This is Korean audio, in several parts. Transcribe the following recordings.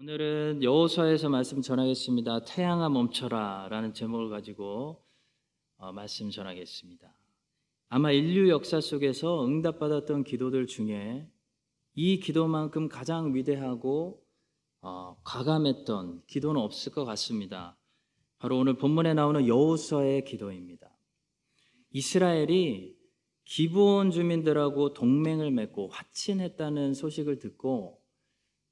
오늘은 여호수아에서 말씀 전하겠습니다. 태양아 멈춰라라는 제목을 가지고 어, 말씀 전하겠습니다. 아마 인류 역사 속에서 응답받았던 기도들 중에 이 기도만큼 가장 위대하고 어, 과감했던 기도는 없을 것 같습니다. 바로 오늘 본문에 나오는 여호수아의 기도입니다. 이스라엘이 기브온 주민들하고 동맹을 맺고 화친했다는 소식을 듣고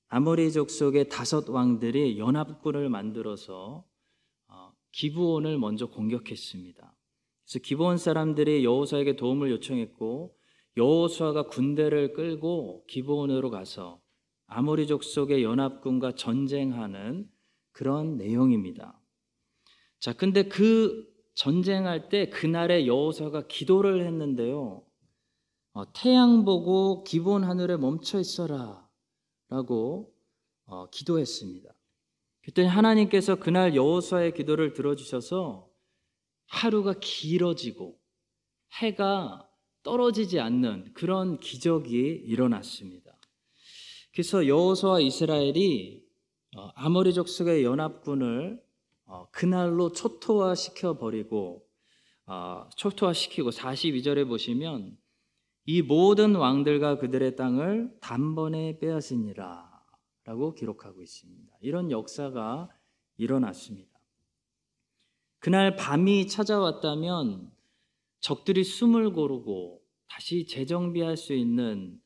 아모리 족속의 다섯 왕들이 연합군을 만들어서 어, 기브온을 먼저 공격했습니다. 그래서 기브온 사람들이 여호수아에게 도움을 요청했고 여호수아가 군대를 끌고 기브온으로 가서 아모리 족속의 연합군과 전쟁하는 그런 내용입니다. 자, 근데 그 전쟁할 때 그날에 여호수아가 기도를 했는데요. 어, 태양 보고 기본 하늘에 멈춰 있어라 라고 어, 기도했습니다. 그랬더니 하나님께서 그날 여호수아의 기도를 들어주셔서 하루가 길어지고 해가 떨어지지 않는 그런 기적이 일어났습니다. 그래서 여호수아 이스라엘이 어, 아모리 족 속의 연합군을 어, 그날로 초토화시켜 버리고 어, 초토화시키고 42절에 보시면 이 모든 왕들과 그들의 땅을 단번에 빼앗으니라 라고 기록하고 있습니다. 이런 역사가 일어났습니다. 그날 밤이 찾아왔다면 적들이 숨을 고르고 다시 재정비할 수 있는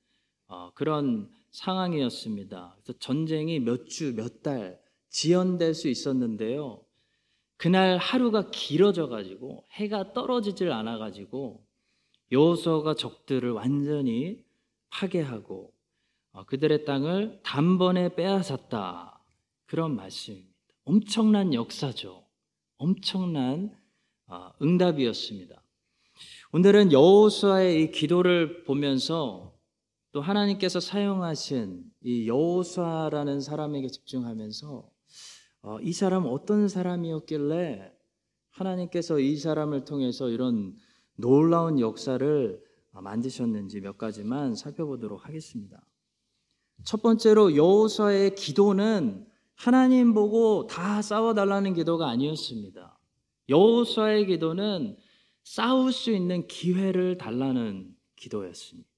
어, 그런 상황이었습니다. 그래서 전쟁이 몇 주, 몇 달 지연될 수 있었는데요. 그날 하루가 길어져 가지고 해가 떨어지질 않아 가지고 여호수아가 적들을 완전히 파괴하고 어, 그들의 땅을 단번에 빼앗았다. 그런 말씀입니다. 엄청난 역사죠. 엄청난 어, 응답이었습니다. 오늘은 여호수아의 이 기도를 보면서 또 하나님께서 사용하신 이 여호수아라는 사람에게 집중하면서 어, 이 사람 어떤 사람이었길래 하나님께서 이 사람을 통해서 이런 놀라운 역사를 만드셨는지 몇 가지만 살펴보도록 하겠습니다. 첫 번째로 여호수아의 기도는 하나님 보고 다 싸워달라는 기도가 아니었습니다. 여호수아의 기도는 싸울 수 있는 기회를 달라는 기도였습니다.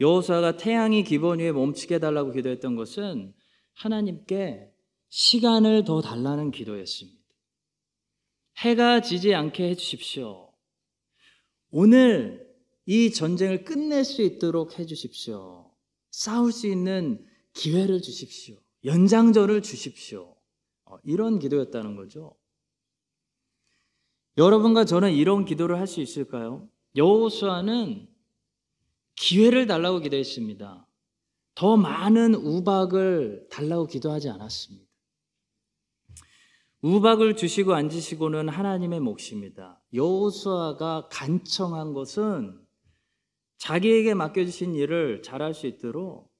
여호수아가 태양이 기본 위에 멈추게 달라고 기도했던 것은 하나님께 시간을 더 달라는 기도였습니다. 해가 지지 않게 해주십시오. 오늘 이 전쟁을 끝낼 수 있도록 해주십시오. 싸울 수 있는 기회를 주십시오. 연장전을 주십시오. 어, 이런 기도였다는 거죠. 여러분과 저는 이런 기도를 할 수 있을까요? 여호수아는 기회를 달라고 기도했습니다. 더 많은 우박을 달라고 기도하지 않았습니다. 우박을 주시고 앉으시고는 하나님의 몫입니다. 여호수아가 간청한 것은 자기에게 맡겨주신 일을 잘할 수 있도록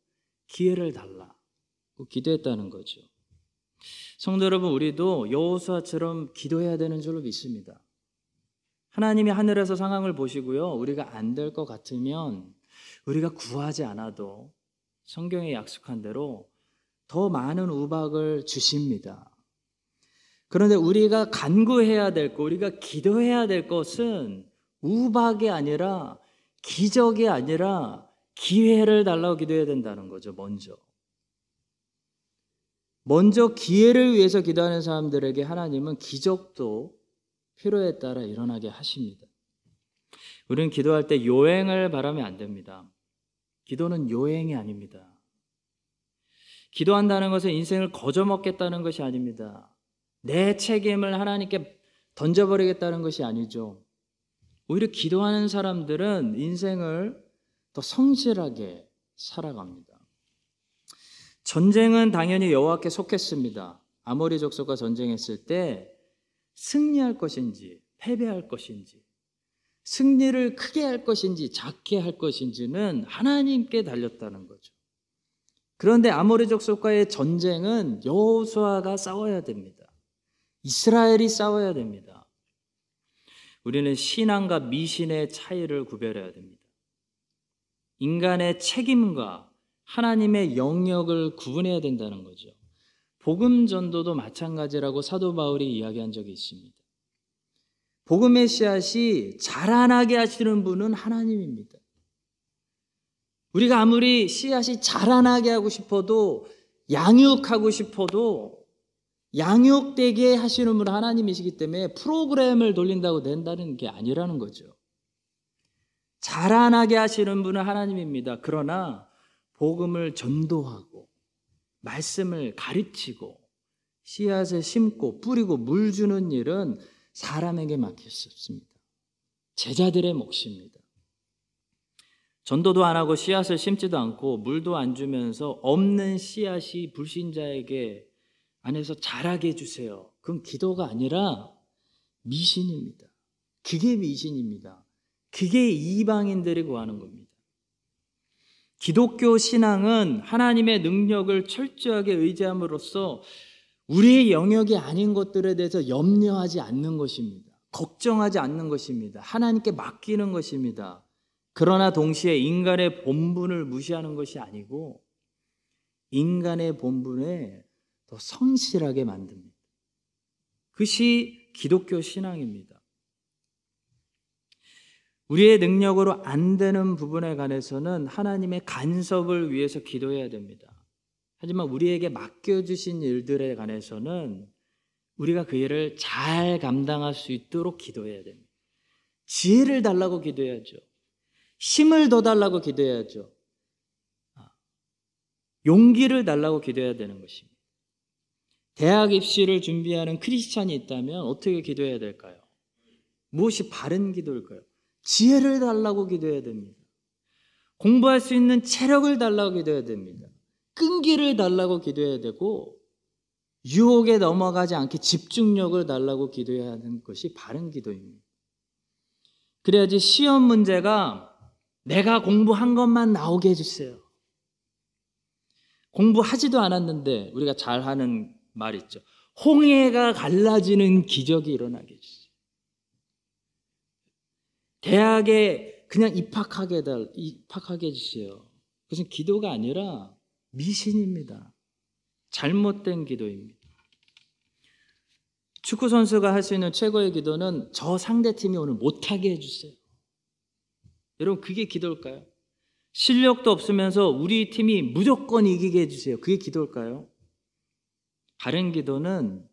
기회를 달라고 기도했다는 거죠. 성도 여러분, 우리도 여호수아처럼 기도해야 되는 줄로 믿습니다. 하나님이 하늘에서 상황을 보시고요, 우리가 안 될 것 같으면 우리가 구하지 않아도 성경에 약속한 대로 더 많은 우박을 주십니다. 그런데 우리가 간구해야 될 것, 우리가 기도해야 될 것은 우박이 아니라 기적이 아니라 기회를 달라고 기도해야 된다는 거죠, 먼저. 먼저 기회를 위해서 기도하는 사람들에게 하나님은 기적도 필요에 따라 일어나게 하십니다. 우리는 기도할 때 요행을 바라면 안 됩니다. 기도는 요행이 아닙니다. 기도한다는 것은 인생을 거저먹겠다는 것이 아닙니다. 내 책임을 하나님께 던져버리겠다는 것이 아니죠. 오히려 기도하는 사람들은 인생을 더 성실하게 살아갑니다. 전쟁은 당연히 여호와께 속했습니다. 아모리 족속과 전쟁했을 때 승리할 것인지 패배할 것인지 승리를 크게 할 것인지 작게 할 것인지는 하나님께 달렸다는 거죠. 그런데 아모리 족속과의 전쟁은 여호수아가 싸워야 됩니다. 이스라엘이 싸워야 됩니다. 우리는 신앙과 미신의 차이를 구별해야 됩니다. 인간의 책임과 하나님의 영역을 구분해야 된다는 거죠. 복음 전도도 마찬가지라고 사도 바울이 이야기한 적이 있습니다. 복음의 씨앗이 자라나게 하시는 분은 하나님입니다. 우리가 아무리 씨앗이 자라나게 하고 싶어도 양육하고 싶어도 양육되게 하시는 분은 하나님이시기 때문에 프로그램을 돌린다고 된다는 게 아니라는 거죠. 자라나게 하시는 분은 하나님입니다. 그러나 복음을 전도하고 말씀을 가르치고 씨앗을 심고 뿌리고 물 주는 일은 사람에게 맡길 수 없습니다. 제자들의 몫입니다. 전도도 안 하고 씨앗을 심지도 않고 물도 안 주면서 없는 씨앗이 불신자에게 안에서 자라게 해주세요. 그건 기도가 아니라 미신입니다. 그게 미신입니다. 그게 이방인들이 구하는 겁니다. 기독교 신앙은 하나님의 능력을 철저하게 의지함으로써 우리의 영역이 아닌 것들에 대해서 염려하지 않는 것입니다. 걱정하지 않는 것입니다. 하나님께 맡기는 것입니다. 그러나 동시에 인간의 본분을 무시하는 것이 아니고 인간의 본분에 더 성실하게 만듭니다. 그것이 기독교 신앙입니다. 우리의 능력으로 안 되는 부분에 관해서는 하나님의 간섭을 위해서 기도해야 됩니다. 하지만 우리에게 맡겨주신 일들에 관해서는 우리가 그 일을 잘 감당할 수 있도록 기도해야 됩니다. 지혜를 달라고 기도해야죠. 힘을 더 달라고 기도해야죠. 아, 용기를 달라고 기도해야 되는 것입니다. 대학 입시를 준비하는 크리스찬이 있다면 어떻게 기도해야 될까요? 무엇이 바른 기도일까요? 지혜를 달라고 기도해야 됩니다. 공부할 수 있는 체력을 달라고 기도해야 됩니다. 끈기를 달라고 기도해야 되고 유혹에 넘어가지 않게 집중력을 달라고 기도해야 하는 것이 바른 기도입니다. 그래야지 시험 문제가 내가 공부한 것만 나오게 해주세요. 공부하지도 않았는데 우리가 잘하는 말 있죠. 홍해가 갈라지는 기적이 일어나게 해주세요. 대학에 그냥 입학하게 달, 입학하게 해주세요. 그것은 기도가 아니라 미신입니다. 잘못된 기도입니다. 축구 선수가 할 수 있는 최고의 기도는 저 상대 팀이 오늘 못하게 해주세요. 여러분 그게 기도일까요? 실력도 없으면서 우리 팀이 무조건 이기게 해주세요. 그게 기도일까요? 바른 기도는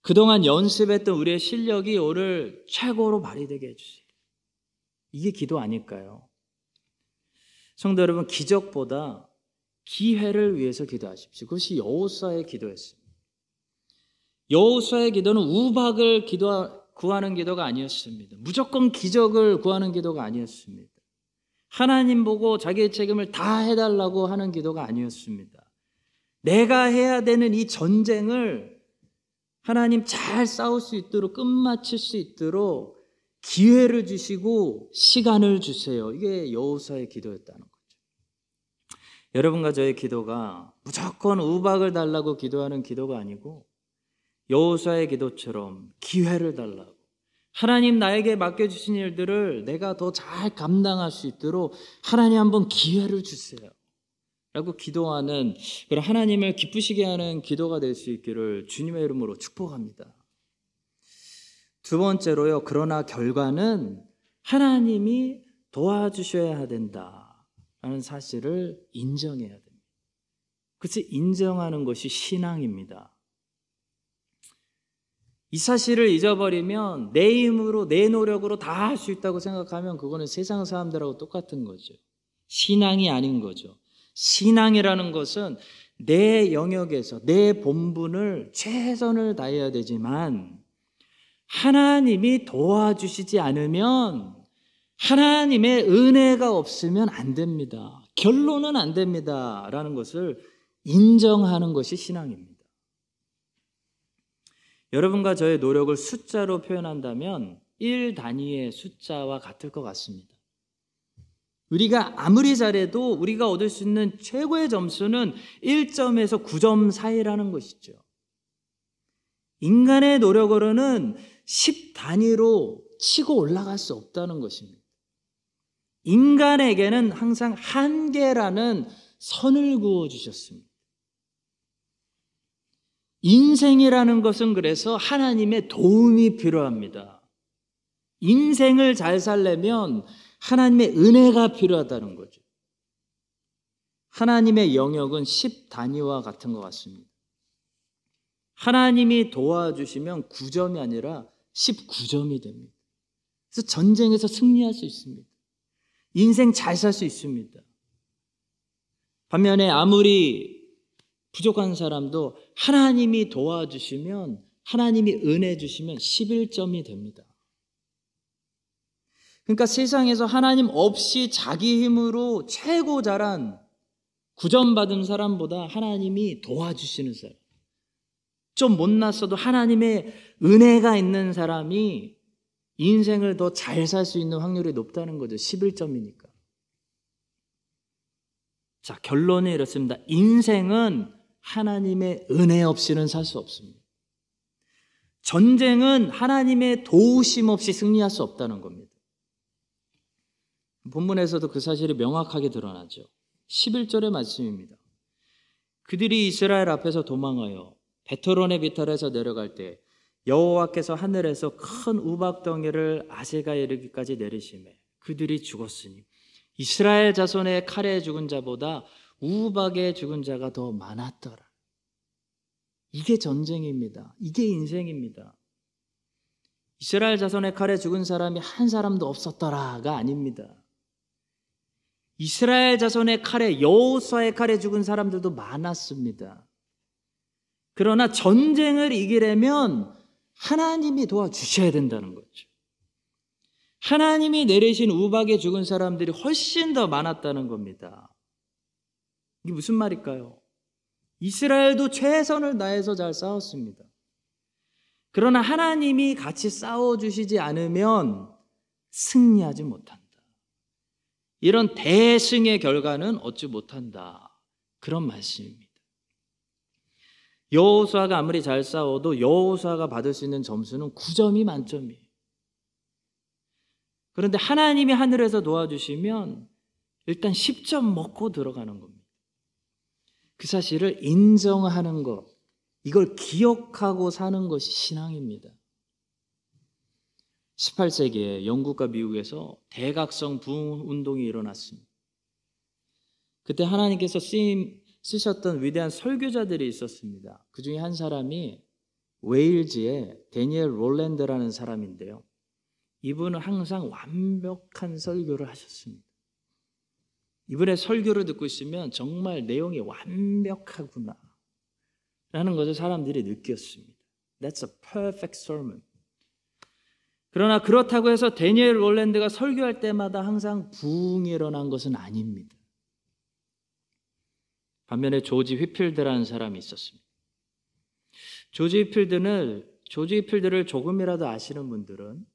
그동안 연습했던 우리의 실력이 오늘 최고로 발휘되게 해주세요. 이게 기도 아닐까요? 성도 여러분, 기적보다 기회를 위해서 기도하십시오. 그것이 여호수아의 기도였습니다. 여호수아의 기도는 우박을 기도 구하는 기도가 아니었습니다. 무조건 기적을 구하는 기도가 아니었습니다. 하나님 보고 자기의 책임을 다 해달라고 하는 기도가 아니었습니다. 내가 해야 되는 이 전쟁을 하나님 잘 싸울 수 있도록 끝마칠 수 있도록 기회를 주시고 시간을 주세요. 이게 여호사의 기도였다는 거죠. 여러분과 저의 기도가 무조건 우박을 달라고 기도하는 기도가 아니고 여호사의 기도처럼 기회를 달라고 하나님 나에게 맡겨 주신 일들을 내가 더 잘 감당할 수 있도록 하나님 한번 기회를 주세요. 라고 기도하는 그런 하나님을 기쁘시게 하는 기도가 될 수 있기를 주님의 이름으로 축복합니다. 두 번째로요, 그러나 결과는 하나님이 도와주셔야 된다. 라는 사실을 인정해야 됩니다. 그것을 인정하는 것이 신앙입니다. 이 사실을 잊어버리면 내 힘으로 내 노력으로 다 할 수 있다고 생각하면 그거는 세상 사람들하고 똑같은 거죠. 신앙이 아닌 거죠. 신앙이라는 것은 내 영역에서 내 본분을 최선을 다해야 되지만 하나님이 도와주시지 않으면 하나님의 은혜가 없으면 안 됩니다. 결론은 안 됩니다. 라는 것을 인정하는 것이 신앙입니다. 여러분과 저의 노력을 숫자로 표현한다면 1 단위의 숫자와 같을 것 같습니다. 우리가 아무리 잘해도 우리가 얻을 수 있는 최고의 점수는 1점에서 9점 사이라는 것이죠. 인간의 노력으로는 10 단위로 치고 올라갈 수 없다는 것입니다. 인간에게는 항상 한계라는 선을 그어 주셨습니다. 인생이라는 것은 그래서 하나님의 도움이 필요합니다. 인생을 잘 살려면 하나님의 은혜가 필요하다는 거죠. 하나님의 영역은 10 단위와 같은 것 같습니다. 하나님이 도와주시면 9점이 아니라 19점이 됩니다. 그래서 전쟁에서 승리할 수 있습니다. 인생 잘 살 수 있습니다. 반면에 아무리 부족한 사람도 하나님이 도와주시면 하나님이 은혜 주시면 11점이 됩니다. 그러니까 세상에서 하나님 없이 자기 힘으로 최고 잘한 구전받은 사람보다 하나님이 도와주시는 사람. 좀 못났어도 하나님의 은혜가 있는 사람이 인생을 더 잘 살 수 있는 확률이 높다는 거죠. 11점이니까. 자, 결론이 이렇습니다. 인생은 하나님의 은혜 없이는 살 수 없습니다. 전쟁은 하나님의 도우심 없이 승리할 수 없다는 겁니다. 본문에서도 그 사실이 명확하게 드러나죠. 11절의 말씀입니다. 그들이 이스라엘 앞에서 도망하여 베토론의 비탈에서 내려갈 때 여호와께서 하늘에서 큰 우박덩이를 아세가 이르기까지 내리심에 그들이 죽었으니 이스라엘 자손의 칼에 죽은 자보다 우박에 죽은 자가 더 많았더라. 이게 전쟁입니다. 이게 인생입니다. 이스라엘 자손의 칼에 죽은 사람이 한 사람도 없었더라가 아닙니다. 이스라엘 자손의 칼에 여호수아의 칼에 죽은 사람들도 많았습니다. 그러나 전쟁을 이기려면 하나님이 도와주셔야 된다는 거죠. 하나님이 내리신 우박에 죽은 사람들이 훨씬 더 많았다는 겁니다. 이게 무슨 말일까요? 이스라엘도 최선을 다해서 잘 싸웠습니다. 그러나 하나님이 같이 싸워주시지 않으면 승리하지 못한다. 이런 대승의 결과는 얻지 못한다. 그런 말씀입니다. 여호수아가 아무리 잘 싸워도 여호수아가 받을 수 있는 점수는 9점이 만점이에요. 그런데 하나님이 하늘에서 도와주시면 일단 10점 먹고 들어가는 겁니다. 그 사실을 인정하는 것, 이걸 기억하고 사는 것이 신앙입니다. 18세기에 영국과 미국에서 대각성 부흥 운동이 일어났습니다. 그때 하나님께서 쓰임, 쓰셨던 위대한 설교자들이 있었습니다. 그 중에 한 사람이 웨일즈의 데니엘 롤랜드라는 사람인데요. 이분은 항상 완벽한 설교를 하셨습니다. 이분의 설교를 듣고 있으면 정말 내용이 완벽하구나. 라는 것을 사람들이 느꼈습니다. That's a perfect sermon. 그러나 그렇다고 해서 데니엘 롤랜드가 설교할 때마다 항상 부흥이 일어난 것은 아닙니다. 반면에 조지 휘필드라는 사람이 있었습니다. 조지 휘필드는 조지 휘필드를 조금이라도 아시는 분들은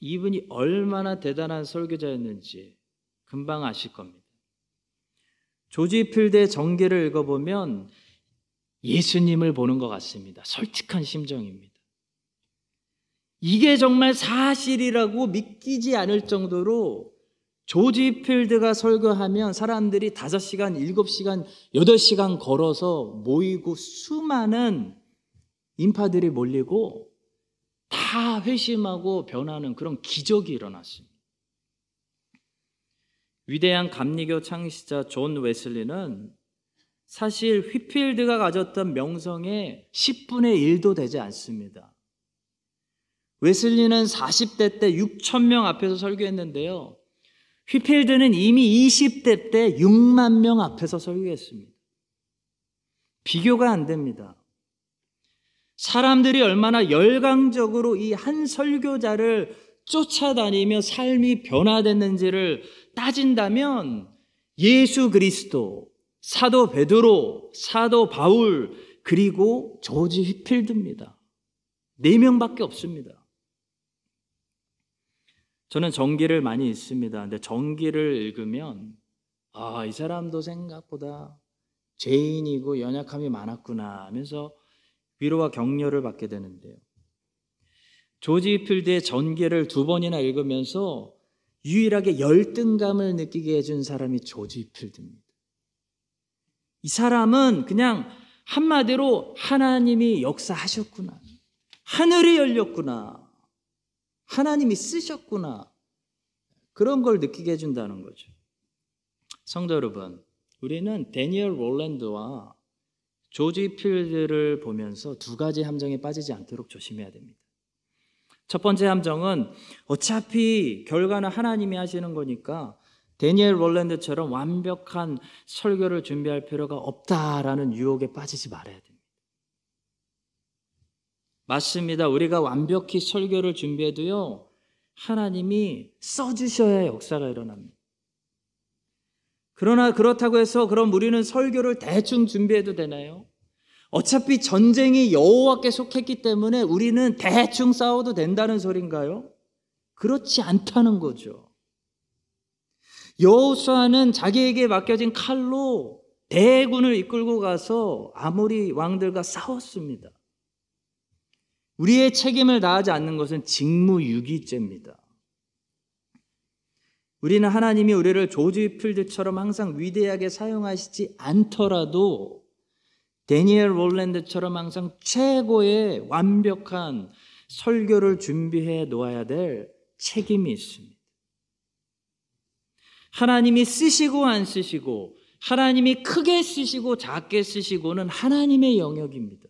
이분이 얼마나 대단한 설교자였는지 금방 아실 겁니다. 조지 휘필드의 전기를 읽어보면 예수님을 보는 것 같습니다. 솔직한 심정입니다. 이게 정말 사실이라고 믿기지 않을 정도로 조지 휫필드가 설교하면 사람들이 5시간, 7시간, 8시간 걸어서 모이고 수많은 인파들이 몰리고 다 회심하고 변하는 그런 기적이 일어났습니다. 위대한 감리교 창시자 존 웨슬리는 사실 휘필드가 가졌던 명성의 10분의 1도 되지 않습니다. 웨슬리는 40대 때 6천 명 앞에서 설교했는데요. 휘필드는 이미 20대 때 6만 명 앞에서 설교했습니다. 비교가 안 됩니다. 사람들이 얼마나 열광적으로 이 한 설교자를 쫓아다니며 삶이 변화됐는지를 따진다면 예수 그리스도, 사도 베드로, 사도 바울, 그리고 조지 휘필드입니다. 네 명밖에 없습니다. 저는 전기를 많이 읽습니다. 근데 전기를 읽으면 아, 이 사람도 생각보다 죄인이고 연약함이 많았구나 하면서 위로와 격려를 받게 되는데요. 조지 필드의 전기를 두 번이나 읽으면서 유일하게 열등감을 느끼게 해준 사람이 조지 필드입니다. 이 사람은 그냥 한마디로 하나님이 역사하셨구나. 하늘이 열렸구나. 하나님이 쓰셨구나. 그런 걸 느끼게 해준다는 거죠. 성도 여러분, 우리는 데니얼 롤랜드와 조지 필드를 보면서 두 가지 함정에 빠지지 않도록 조심해야 됩니다. 첫 번째 함정은 어차피 결과는 하나님이 하시는 거니까 데니엘 롤랜드처럼 완벽한 설교를 준비할 필요가 없다라는 유혹에 빠지지 말아야 됩니다. 맞습니다. 우리가 완벽히 설교를 준비해도요, 하나님이 써주셔야 역사가 일어납니다. 그러나 그렇다고 해서 그럼 우리는 설교를 대충 준비해도 되나요? 어차피 전쟁이 여호와께 속했기 때문에 우리는 대충 싸워도 된다는 소린가요? 그렇지 않다는 거죠. 여호수아는 자기에게 맡겨진 칼로 대군을 이끌고 가서 아모리 왕들과 싸웠습니다. 우리의 책임을 다하지 않는 것은 직무유기죄입니다. 우리는 하나님이 우리를 조지 필드처럼 항상 위대하게 사용하시지 않더라도 데니엘 롤랜드처럼 항상 최고의 완벽한 설교를 준비해 놓아야 될 책임이 있습니다. 하나님이 쓰시고 안 쓰시고 하나님이 크게 쓰시고 작게 쓰시고는 하나님의 영역입니다.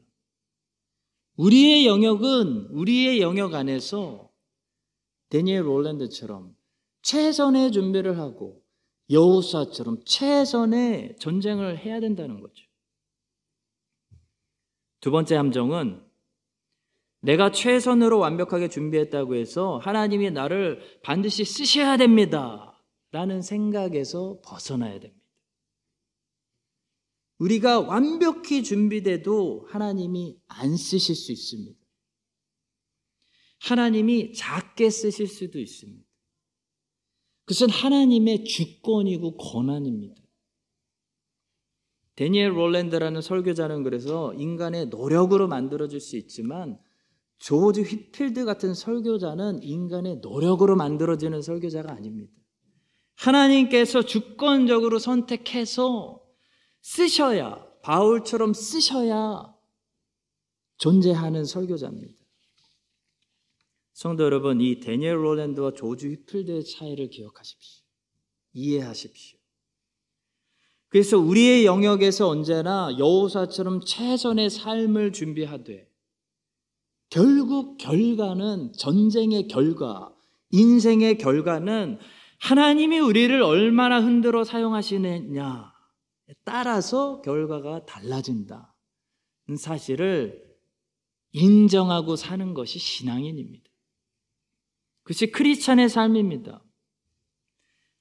우리의 영역은 우리의 영역 안에서 데니엘 롤랜드처럼 최선의 준비를 하고 여호사처럼 최선의 전쟁을 해야 된다는 거죠. 두 번째 함정은 내가 최선으로 완벽하게 준비했다고 해서 하나님이 나를 반드시 쓰셔야 됩니다. 라는 생각에서 벗어나야 됩니다. 우리가 완벽히 준비돼도 하나님이 안 쓰실 수 있습니다. 하나님이 작게 쓰실 수도 있습니다. 그것은 하나님의 주권이고 권한입니다. 데니엘 롤랜드라는 설교자는 그래서 인간의 노력으로 만들어질 수 있지만 조지 휘필드 같은 설교자는 인간의 노력으로 만들어지는 설교자가 아닙니다. 하나님께서 주권적으로 선택해서 쓰셔야, 바울처럼 쓰셔야 존재하는 설교자입니다. 성도 여러분, 이 데니엘 롤랜드와 조지 휘필드의 차이를 기억하십시오. 이해하십시오. 그래서 우리의 영역에서 언제나 여호사처럼 최선의 삶을 준비하되 결국 결과는 전쟁의 결과, 인생의 결과는 하나님이 우리를 얼마나 흔들어 사용하시느냐에 따라서 결과가 달라진다. 사실을 인정하고 사는 것이 신앙인입니다. 그것이 크리스찬의 삶입니다.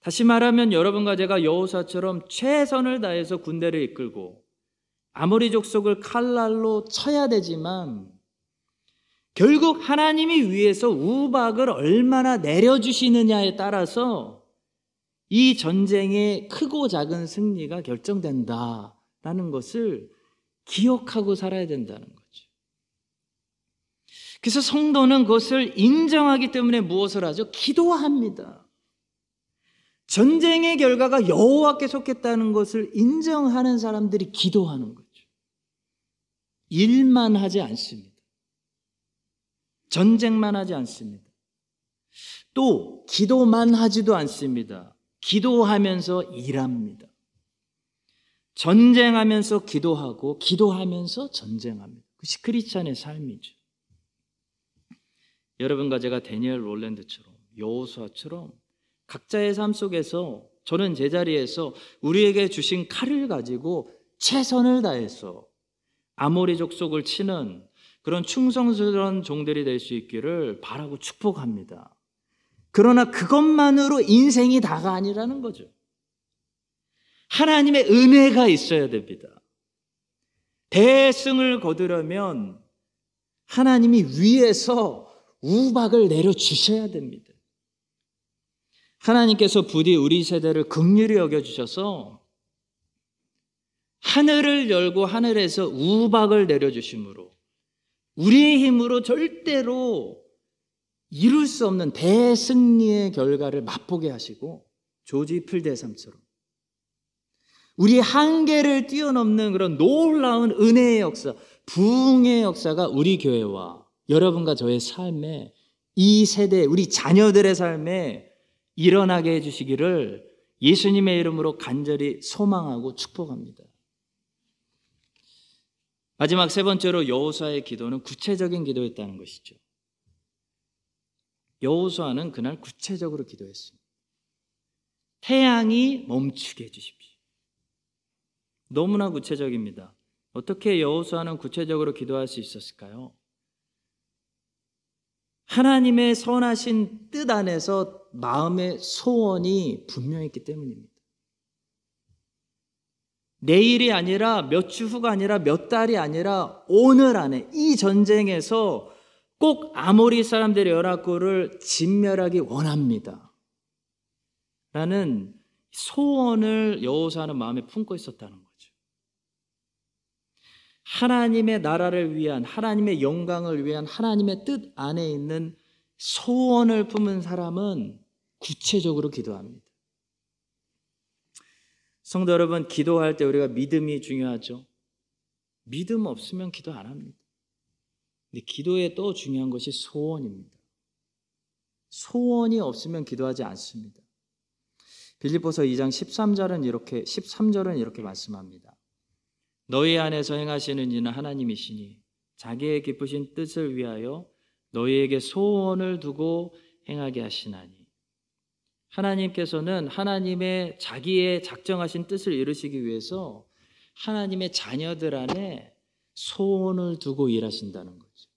다시 말하면 여러분과 제가 여호사처럼 최선을 다해서 군대를 이끌고 아모리 족속을 칼날로 쳐야 되지만 결국 하나님이 위해서 우박을 얼마나 내려주시느냐에 따라서 이 전쟁의 크고 작은 승리가 결정된다라는 것을 기억하고 살아야 된다는 거죠. 그래서 성도는 그것을 인정하기 때문에 무엇을 하죠? 기도합니다. 전쟁의 결과가 여호와께 속했다는 것을 인정하는 사람들이 기도하는 거죠. 일만 하지 않습니다. 전쟁만 하지 않습니다. 또 기도만 하지도 않습니다. 기도하면서 일합니다. 전쟁하면서 기도하고 기도하면서 전쟁합니다. 그것이 크리스찬의 삶이죠. 여러분과 제가 데니엘 롤랜드처럼 여호수아처럼 각자의 삶 속에서 저는 제자리에서 우리에게 주신 칼을 가지고 최선을 다해서 아모리 족속을 치는 그런 충성스러운 종들이 될 수 있기를 바라고 축복합니다. 그러나 그것만으로 인생이 다가 아니라는 거죠. 하나님의 은혜가 있어야 됩니다. 대승을 거두려면 하나님이 위에서 우박을 내려주셔야 됩니다. 하나님께서 부디 우리 세대를 극률히 여겨주셔서 하늘을 열고 하늘에서 우박을 내려주심으로 우리의 힘으로 절대로 이룰 수 없는 대승리의 결과를 맛보게 하시고 조지 필대삼처럼 우리 한계를 뛰어넘는 그런 놀라운 은혜의 역사, 부흥의 역사가 우리 교회와 여러분과 저의 삶에 이 세대, 우리 자녀들의 삶에 일어나게 해주시기를 예수님의 이름으로 간절히 소망하고 축복합니다. 마지막 세 번째로 여호수아의 기도는 구체적인 기도였다는 것이죠. 여호수아는 그날 구체적으로 기도했습니다. 태양이 멈추게 해 주십시오. 너무나 구체적입니다. 어떻게 여호수아는 구체적으로 기도할 수 있었을까요? 하나님의 선하신 뜻 안에서 마음의 소원이 분명했기 때문입니다. 내일이 아니라 몇 주 후가 아니라 몇 달이 아니라 오늘 안에 이 전쟁에서 꼭 아모리 사람들의 연합군을 진멸하기 원합니다. 라는 소원을 여호사는 마음에 품고 있었다는 거죠. 하나님의 나라를 위한 하나님의 영광을 위한 하나님의 뜻 안에 있는 소원을 품은 사람은 구체적으로 기도합니다. 성도 여러분, 기도할 때 우리가 믿음이 중요하죠. 믿음 없으면 기도 안 합니다. 근데 기도에 또 중요한 것이 소원입니다. 소원이 없으면 기도하지 않습니다. 빌립보서 2장 13절은 이렇게 13절은 이렇게 말씀합니다. 너희 안에서 행하시는 이는 하나님이시니 자기의 기쁘신 뜻을 위하여 너희에게 소원을 두고 행하게 하시나니 하나님께서는 하나님의 자기의 작정하신 뜻을 이루시기 위해서 하나님의 자녀들 안에 소원을 두고 일하신다는 거죠.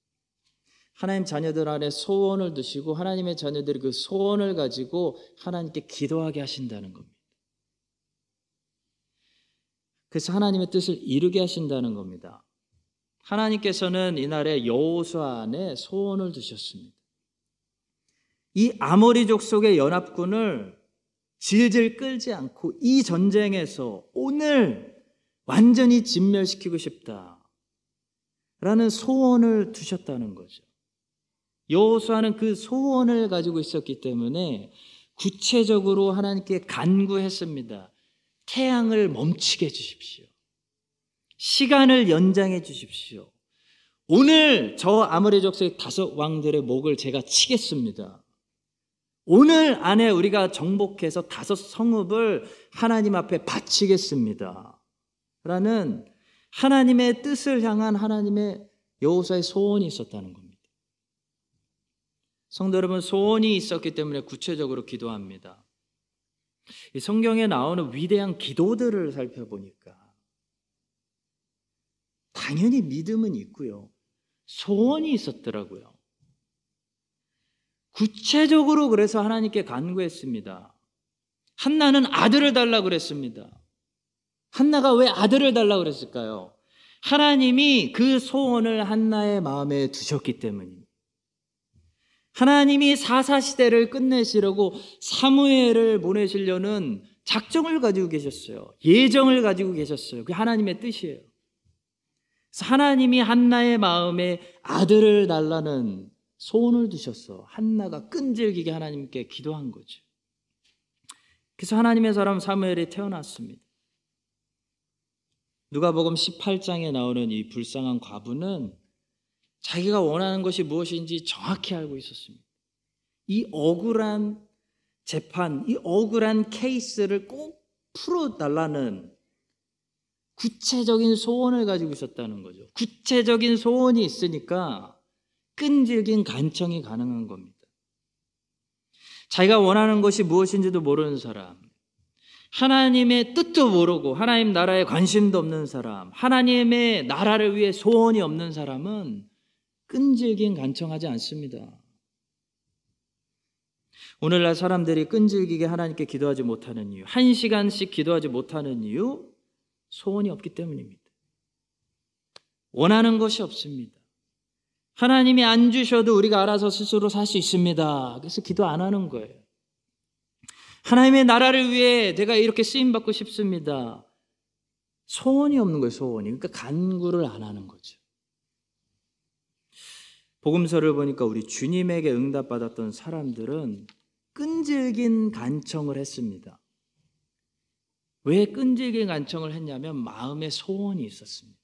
하나님 자녀들 안에 소원을 두시고 하나님의 자녀들이 그 소원을 가지고 하나님께 기도하게 하신다는 겁니다. 그래서 하나님의 뜻을 이루게 하신다는 겁니다. 하나님께서는 이날에 여호수아 안에 소원을 두셨습니다. 이 아모리족 속의 연합군을 질질 끌지 않고 이 전쟁에서 오늘 완전히 진멸시키고 싶다. 라는 소원을 두셨다는 거죠. 여호수아는 그 소원을 가지고 있었기 때문에 구체적으로 하나님께 간구했습니다. 태양을 멈추게 해 주십시오. 시간을 연장해 주십시오. 오늘 저 아모레 족속 다섯 왕들의 목을 제가 치겠습니다. 오늘 안에 우리가 정복해서 다섯 성읍을 하나님 앞에 바치겠습니다. 라는 하나님의 뜻을 향한 하나님의 여호사의 소원이 있었다는 겁니다. 성도 여러분 소원이 있었기 때문에 구체적으로 기도합니다. 이 성경에 나오는 위대한 기도들을 살펴보니까 당연히 믿음은 있고요. 소원이 있었더라고요. 구체적으로 그래서 하나님께 간구했습니다. 한나는 아들을 달라 그랬습니다. 한나가 왜 아들을 달라 그랬을까요? 하나님이 그 소원을 한나의 마음에 두셨기 때문입니다. 하나님이 사사시대를 끝내시려고 사무엘을 보내시려는 작정을 가지고 계셨어요. 예정을 가지고 계셨어요. 그게 하나님의 뜻이에요. 하나님이 한나의 마음에 아들을 달라는 소원을 두셨어. 한나가 끈질기게 하나님께 기도한 거죠. 그래서 하나님의 사람 사무엘이 태어났습니다. 누가복음 18장에 나오는 이 불쌍한 과부는 자기가 원하는 것이 무엇인지 정확히 알고 있었습니다. 이 억울한 재판, 이 억울한 케이스를 꼭 풀어달라는 구체적인 소원을 가지고 있었다는 거죠. 구체적인 소원이 있으니까 끈질긴 간청이 가능한 겁니다. 자기가 원하는 것이 무엇인지도 모르는 사람, 하나님의 뜻도 모르고 하나님 나라에 관심도 없는 사람, 하나님의 나라를 위해 소원이 없는 사람은 끈질긴 간청하지 않습니다. 오늘날 사람들이 끈질기게 하나님께 기도하지 못하는 이유, 한 시간씩 기도하지 못하는 이유, 소원이 없기 때문입니다. 원하는 것이 없습니다. 하나님이 안 주셔도 우리가 알아서 스스로 살 수 있습니다. 그래서 기도 안 하는 거예요. 하나님의 나라를 위해 내가 이렇게 쓰임 받고 싶습니다. 소원이 없는 거예요, 소원이. 그러니까 간구를 안 하는 거죠. 복음서를 보니까 우리 주님에게 응답받았던 사람들은 끈질긴 간청을 했습니다. 왜 끈질긴 간청을 했냐면 마음의 소원이 있었습니다.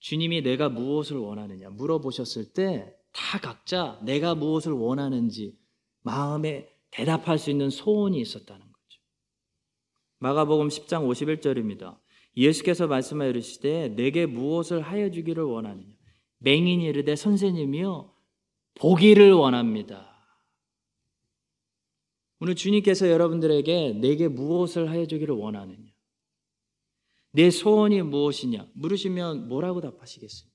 주님이 내가 무엇을 원하느냐 물어보셨을 때 다 각자 내가 무엇을 원하는지 마음에 대답할 수 있는 소원이 있었다는 거죠. 마가복음 10장 51절입니다. 예수께서 말씀하여 이르시되 내게 무엇을 하여 주기를 원하느냐 맹인이 이르되 선생님이여 보기를 원합니다. 오늘 주님께서 여러분들에게 내게 무엇을 하여 주기를 원하느냐 내 소원이 무엇이냐 물으시면 뭐라고 답하시겠어요?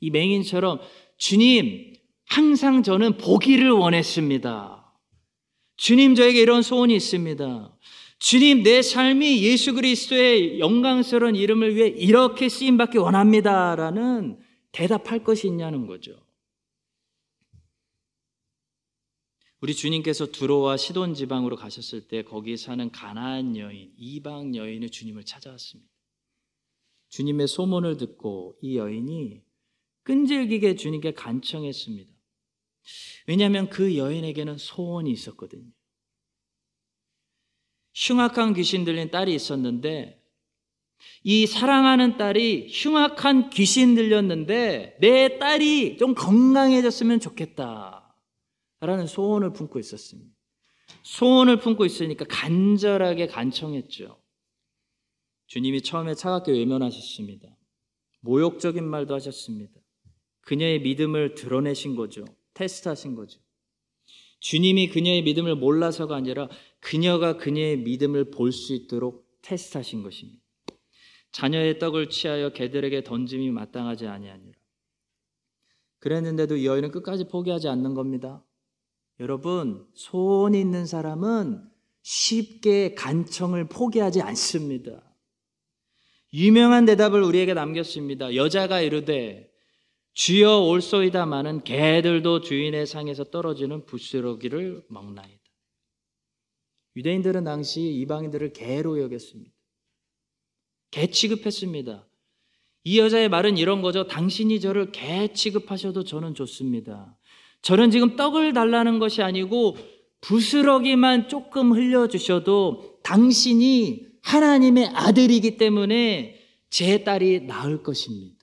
이 맹인처럼 주님 항상 저는 보기를 원했습니다. 주님 저에게 이런 소원이 있습니다. 주님 내 삶이 예수 그리스도의 영광스러운 이름을 위해 이렇게 쓰임 받기 원합니다라는 대답할 것이 있냐는 거죠. 우리 주님께서 두로와 시돈 지방으로 가셨을 때 거기 사는 가나안 여인, 이방 여인의 주님을 찾아왔습니다. 주님의 소문을 듣고 이 여인이 끈질기게 주님께 간청했습니다. 왜냐하면 그 여인에게는 소원이 있었거든요. 흉악한 귀신 들린 딸이 있었는데 이 사랑하는 딸이 흉악한 귀신 들렸는데 내 딸이 좀 건강해졌으면 좋겠다. 라는 소원을 품고 있었습니다. 소원을 품고 있으니까 간절하게 간청했죠. 주님이 처음에 차갑게 외면하셨습니다. 모욕적인 말도 하셨습니다. 그녀의 믿음을 드러내신 거죠. 테스트하신 거죠. 주님이 그녀의 믿음을 몰라서가 아니라 그녀가 그녀의 믿음을 볼 수 있도록 테스트하신 것입니다. 자녀의 떡을 취하여 개들에게 던짐이 마땅하지 아니하니라. 그랬는데도 이 여인은 끝까지 포기하지 않는 겁니다. 여러분, 소원이 있는 사람은 쉽게 간청을 포기하지 않습니다. 유명한 대답을 우리에게 남겼습니다. 여자가 이르되 주여 올소이다마는 개들도 주인의 상에서 떨어지는 부스러기를 먹나이다. 유대인들은 당시 이방인들을 개로 여겼습니다. 개 취급했습니다. 이 여자의 말은 이런 거죠. 당신이 저를 개 취급하셔도 저는 좋습니다. 저는 지금 떡을 달라는 것이 아니고 부스러기만 조금 흘려주셔도 당신이 하나님의 아들이기 때문에 제 딸이 나을 것입니다.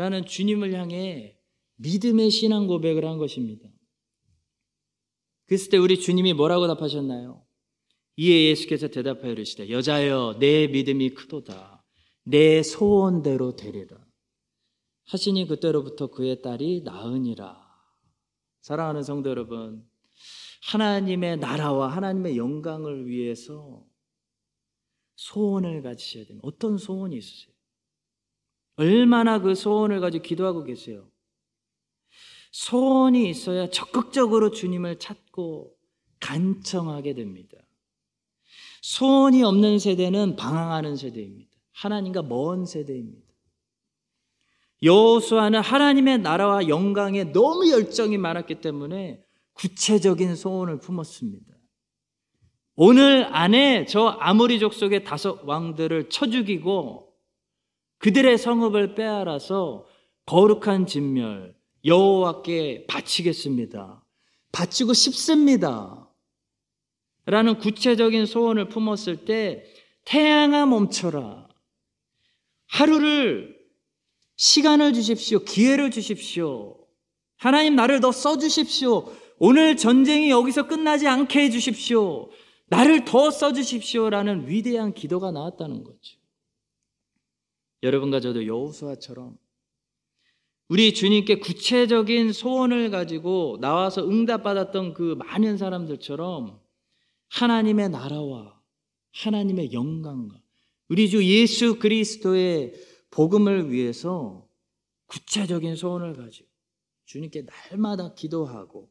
라는 주님을 향해 믿음의 신앙 고백을 한 것입니다. 그랬을 때 우리 주님이 뭐라고 답하셨나요? 이에 예수께서 대답하여 이르시되 여자여 내 믿음이 크도다 내 소원대로 되리라 하시니 그때로부터 그의 딸이 나으니라 사랑하는 성도 여러분 하나님의 나라와 하나님의 영광을 위해서 소원을 가지셔야 됩니다. 어떤 소원이 있으세요? 얼마나 그 소원을 가지고 기도하고 계세요? 소원이 있어야 적극적으로 주님을 찾고 간청하게 됩니다. 소원이 없는 세대는 방황하는 세대입니다. 하나님과 먼 세대입니다. 여호수아는 하나님의 나라와 영광에 너무 열정이 많았기 때문에 구체적인 소원을 품었습니다. 오늘 안에 저 아모리 족 속의 다섯 왕들을 쳐 죽이고 그들의 성읍을 빼앗아서 거룩한 진멸 여호와께 바치겠습니다. 바치고 싶습니다. 라는 구체적인 소원을 품었을 때 태양아 멈춰라. 하루를 시간을 주십시오. 기회를 주십시오. 하나님 나를 더 써주십시오. 오늘 전쟁이 여기서 끝나지 않게 해주십시오. 나를 더 써주십시오 라는 위대한 기도가 나왔다는 거죠. 여러분과 저도 여호수아처럼 우리 주님께 구체적인 소원을 가지고 나와서 응답받았던 그 많은 사람들처럼 하나님의 나라와 하나님의 영광과 우리 주 예수 그리스도의 복음을 위해서 구체적인 소원을 가지고 주님께 날마다 기도하고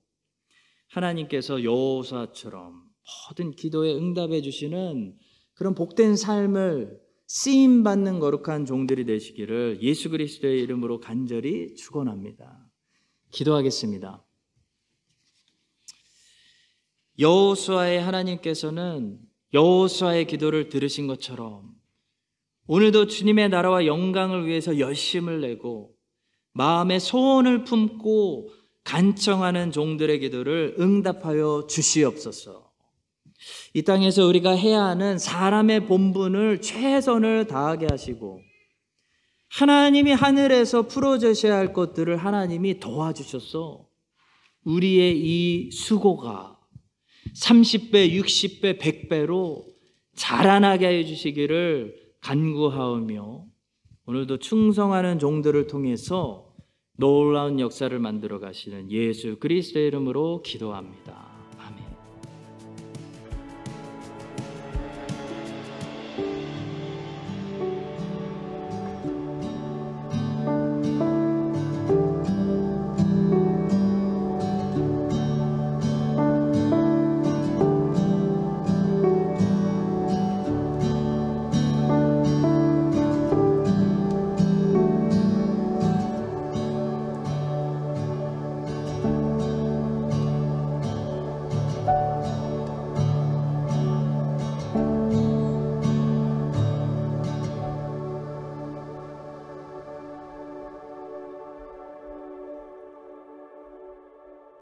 하나님께서 여호사처럼 모든 기도에 응답해 주시는 그런 복된 삶을 쓰임 받는 거룩한 종들이 되시기를 예수 그리스도의 이름으로 간절히 축원합니다. 기도하겠습니다. 여호수아의 하나님께서는 여호수아의 기도를 들으신 것처럼 오늘도 주님의 나라와 영광을 위해서 열심을 내고 마음의 소원을 품고 간청하는 종들의 기도를 응답하여 주시옵소서. 이 땅에서 우리가 해야 하는 사람의 본분을 최선을 다하게 하시고 하나님이 하늘에서 풀어주셔야 할 것들을 하나님이 도와주셨어. 우리의 이 수고가 30배, 60배, 100배로 자라나게 해주시기를 간구하오며 오늘도 충성하는 종들을 통해서 놀라운 역사를 만들어 가시는 예수 그리스도의 이름으로 기도합니다.